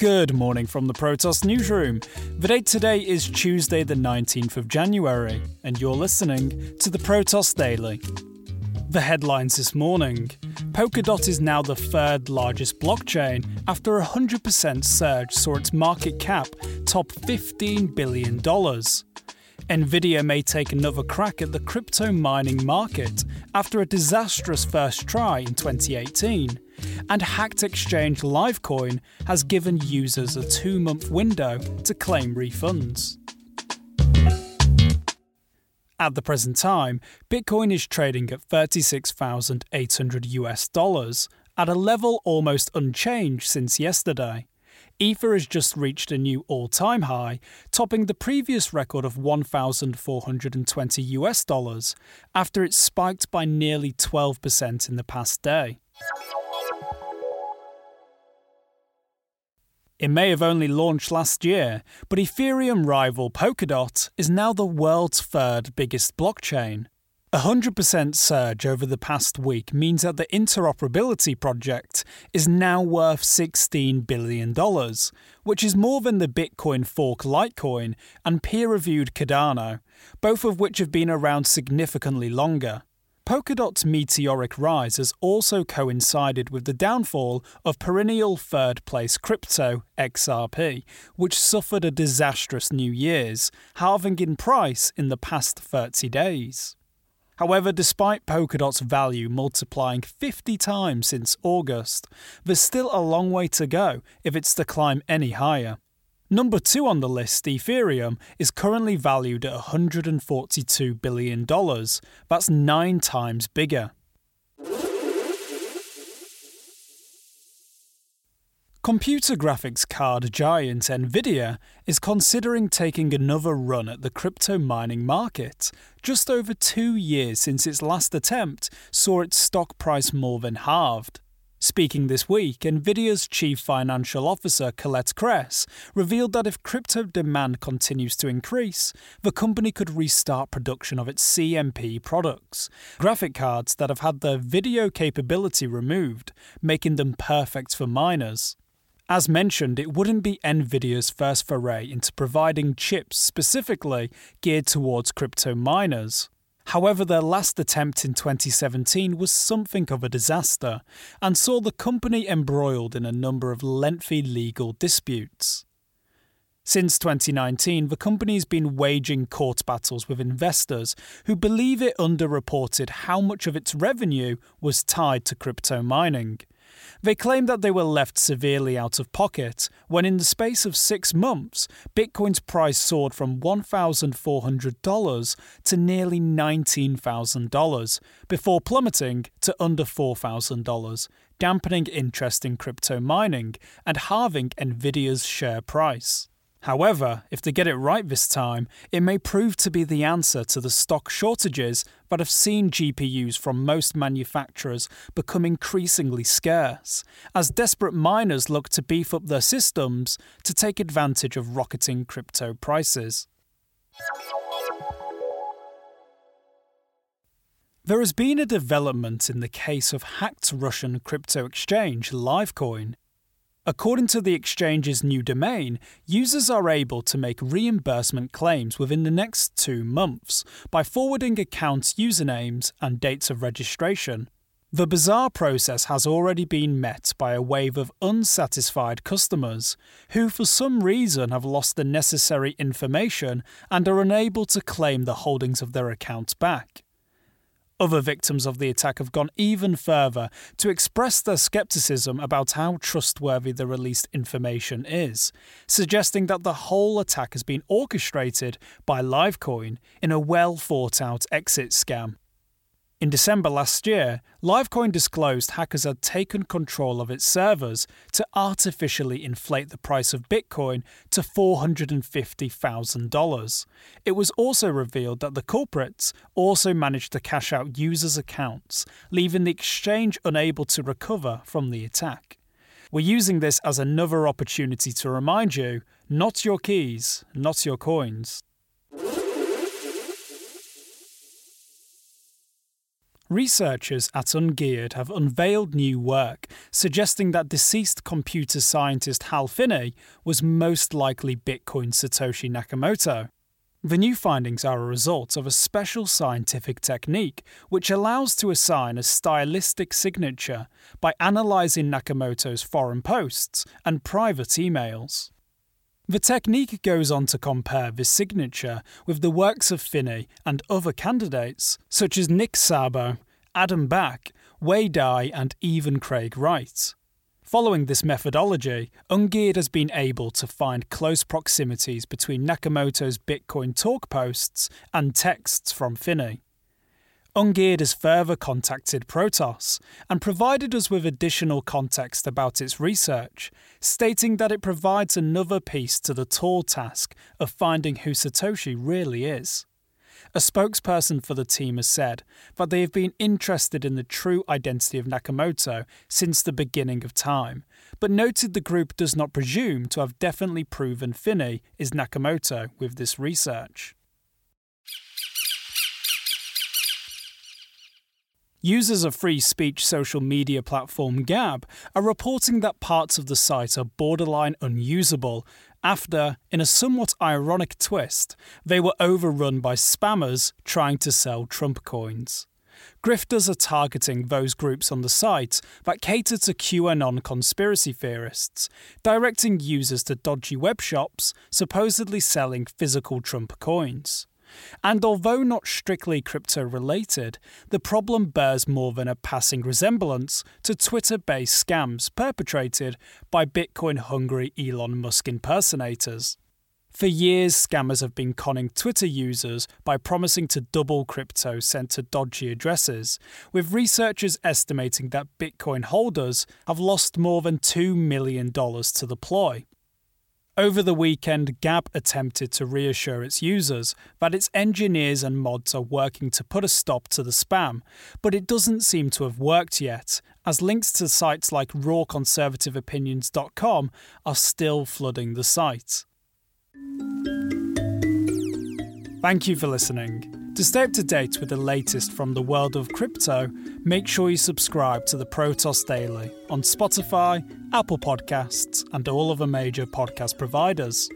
Good morning from the Protos newsroom. The date today is Tuesday, the 19th of January, and you're listening to the Protos Daily. The headlines this morning Polkadot is now the third largest blockchain after a 100% surge saw its market cap top $15 billion. Nvidia may take another crack at the crypto mining market after a disastrous first try in 2018. And hacked exchange Livecoin has given users a two month window to claim refunds. At the present time, Bitcoin is trading at 36,800 US dollars, at a level almost unchanged since yesterday. Ether has just reached a new all time high, topping the previous record of 1,420 US dollars after it spiked by nearly 12% in the past day. It may have only launched last year, but Ethereum rival Polkadot is now the world's third biggest blockchain. A 100% surge over the past week means that the interoperability project is now worth $16 billion, which is more than the Bitcoin fork Litecoin and peer reviewed Cardano, both of which have been around significantly longer. Polkadot's meteoric rise has also coincided with the downfall of perennial third place crypto XRP, which suffered a disastrous New Year's, halving in price in the past 30 days. However, despite Polkadot's value multiplying 50 times since August, there's still a long way to go if it's to climb any higher. Number two on the list, Ethereum, is currently valued at $142 billion. That's nine times bigger. Computer graphics card giant Nvidia is considering taking another run at the crypto mining market, just over two years since its last attempt saw its stock price more than halved. Speaking this week, Nvidia's chief financial officer, Colette Kress, revealed that if crypto demand continues to increase, the company could restart production of its CMP products, graphic cards that have had their video capability removed, making them perfect for miners. As mentioned, it wouldn't be Nvidia's first foray into providing chips specifically geared towards crypto miners. However, their last attempt in 2017 was something of a disaster and saw the company embroiled in a number of lengthy legal disputes. Since 2019, the company has been waging court battles with investors who believe it underreported how much of its revenue was tied to crypto mining. They claim that they were left severely out of pocket when, in the space of six months, Bitcoin's price soared from $1,400 to nearly $19,000 before plummeting to under $4,000, dampening interest in crypto mining and halving Nvidia's share price. However, if they get it right this time, it may prove to be the answer to the stock shortages that have seen GPUs from most manufacturers become increasingly scarce, as desperate miners look to beef up their systems to take advantage of rocketing crypto prices. There has been a development in the case of hacked Russian crypto exchange Livecoin. According to the exchange's new domain, users are able to make reimbursement claims within the next two months by forwarding accounts usernames and dates of registration. The bizarre process has already been met by a wave of unsatisfied customers who, for some reason, have lost the necessary information and are unable to claim the holdings of their accounts back. Other victims of the attack have gone even further to express their skepticism about how trustworthy the released information is, suggesting that the whole attack has been orchestrated by Livecoin in a well thought out exit scam. In December last year, Livecoin disclosed hackers had taken control of its servers to artificially inflate the price of Bitcoin to $450,000. It was also revealed that the culprits also managed to cash out users' accounts, leaving the exchange unable to recover from the attack. We're using this as another opportunity to remind you not your keys, not your coins. Researchers at Ungeared have unveiled new work suggesting that deceased computer scientist Hal Finney was most likely Bitcoin Satoshi Nakamoto. The new findings are a result of a special scientific technique which allows to assign a stylistic signature by analysing Nakamoto's foreign posts and private emails. The technique goes on to compare this signature with the works of Finney and other candidates, such as Nick Szabo, Adam Back, Wei Dai, and even Craig Wright. Following this methodology, Ungeared has been able to find close proximities between Nakamoto's Bitcoin talk posts and texts from Finney. Ungeared has further contacted Protos and provided us with additional context about its research, stating that it provides another piece to the tall task of finding who Satoshi really is. A spokesperson for the team has said that they have been interested in the true identity of Nakamoto since the beginning of time, but noted the group does not presume to have definitely proven Finney is Nakamoto with this research. Users of free speech social media platform Gab are reporting that parts of the site are borderline unusable after, in a somewhat ironic twist, they were overrun by spammers trying to sell Trump coins. Grifters are targeting those groups on the site that cater to QAnon conspiracy theorists, directing users to dodgy web shops supposedly selling physical Trump coins. And although not strictly crypto related, the problem bears more than a passing resemblance to Twitter based scams perpetrated by Bitcoin hungry Elon Musk impersonators. For years, scammers have been conning Twitter users by promising to double crypto sent to dodgy addresses, with researchers estimating that Bitcoin holders have lost more than $2 million to the ploy. Over the weekend, Gab attempted to reassure its users that its engineers and mods are working to put a stop to the spam, but it doesn't seem to have worked yet, as links to sites like rawconservativeopinions.com are still flooding the site. Thank you for listening. To stay up to date with the latest from the world of crypto, make sure you subscribe to the Protos Daily on Spotify, Apple Podcasts, and all other major podcast providers.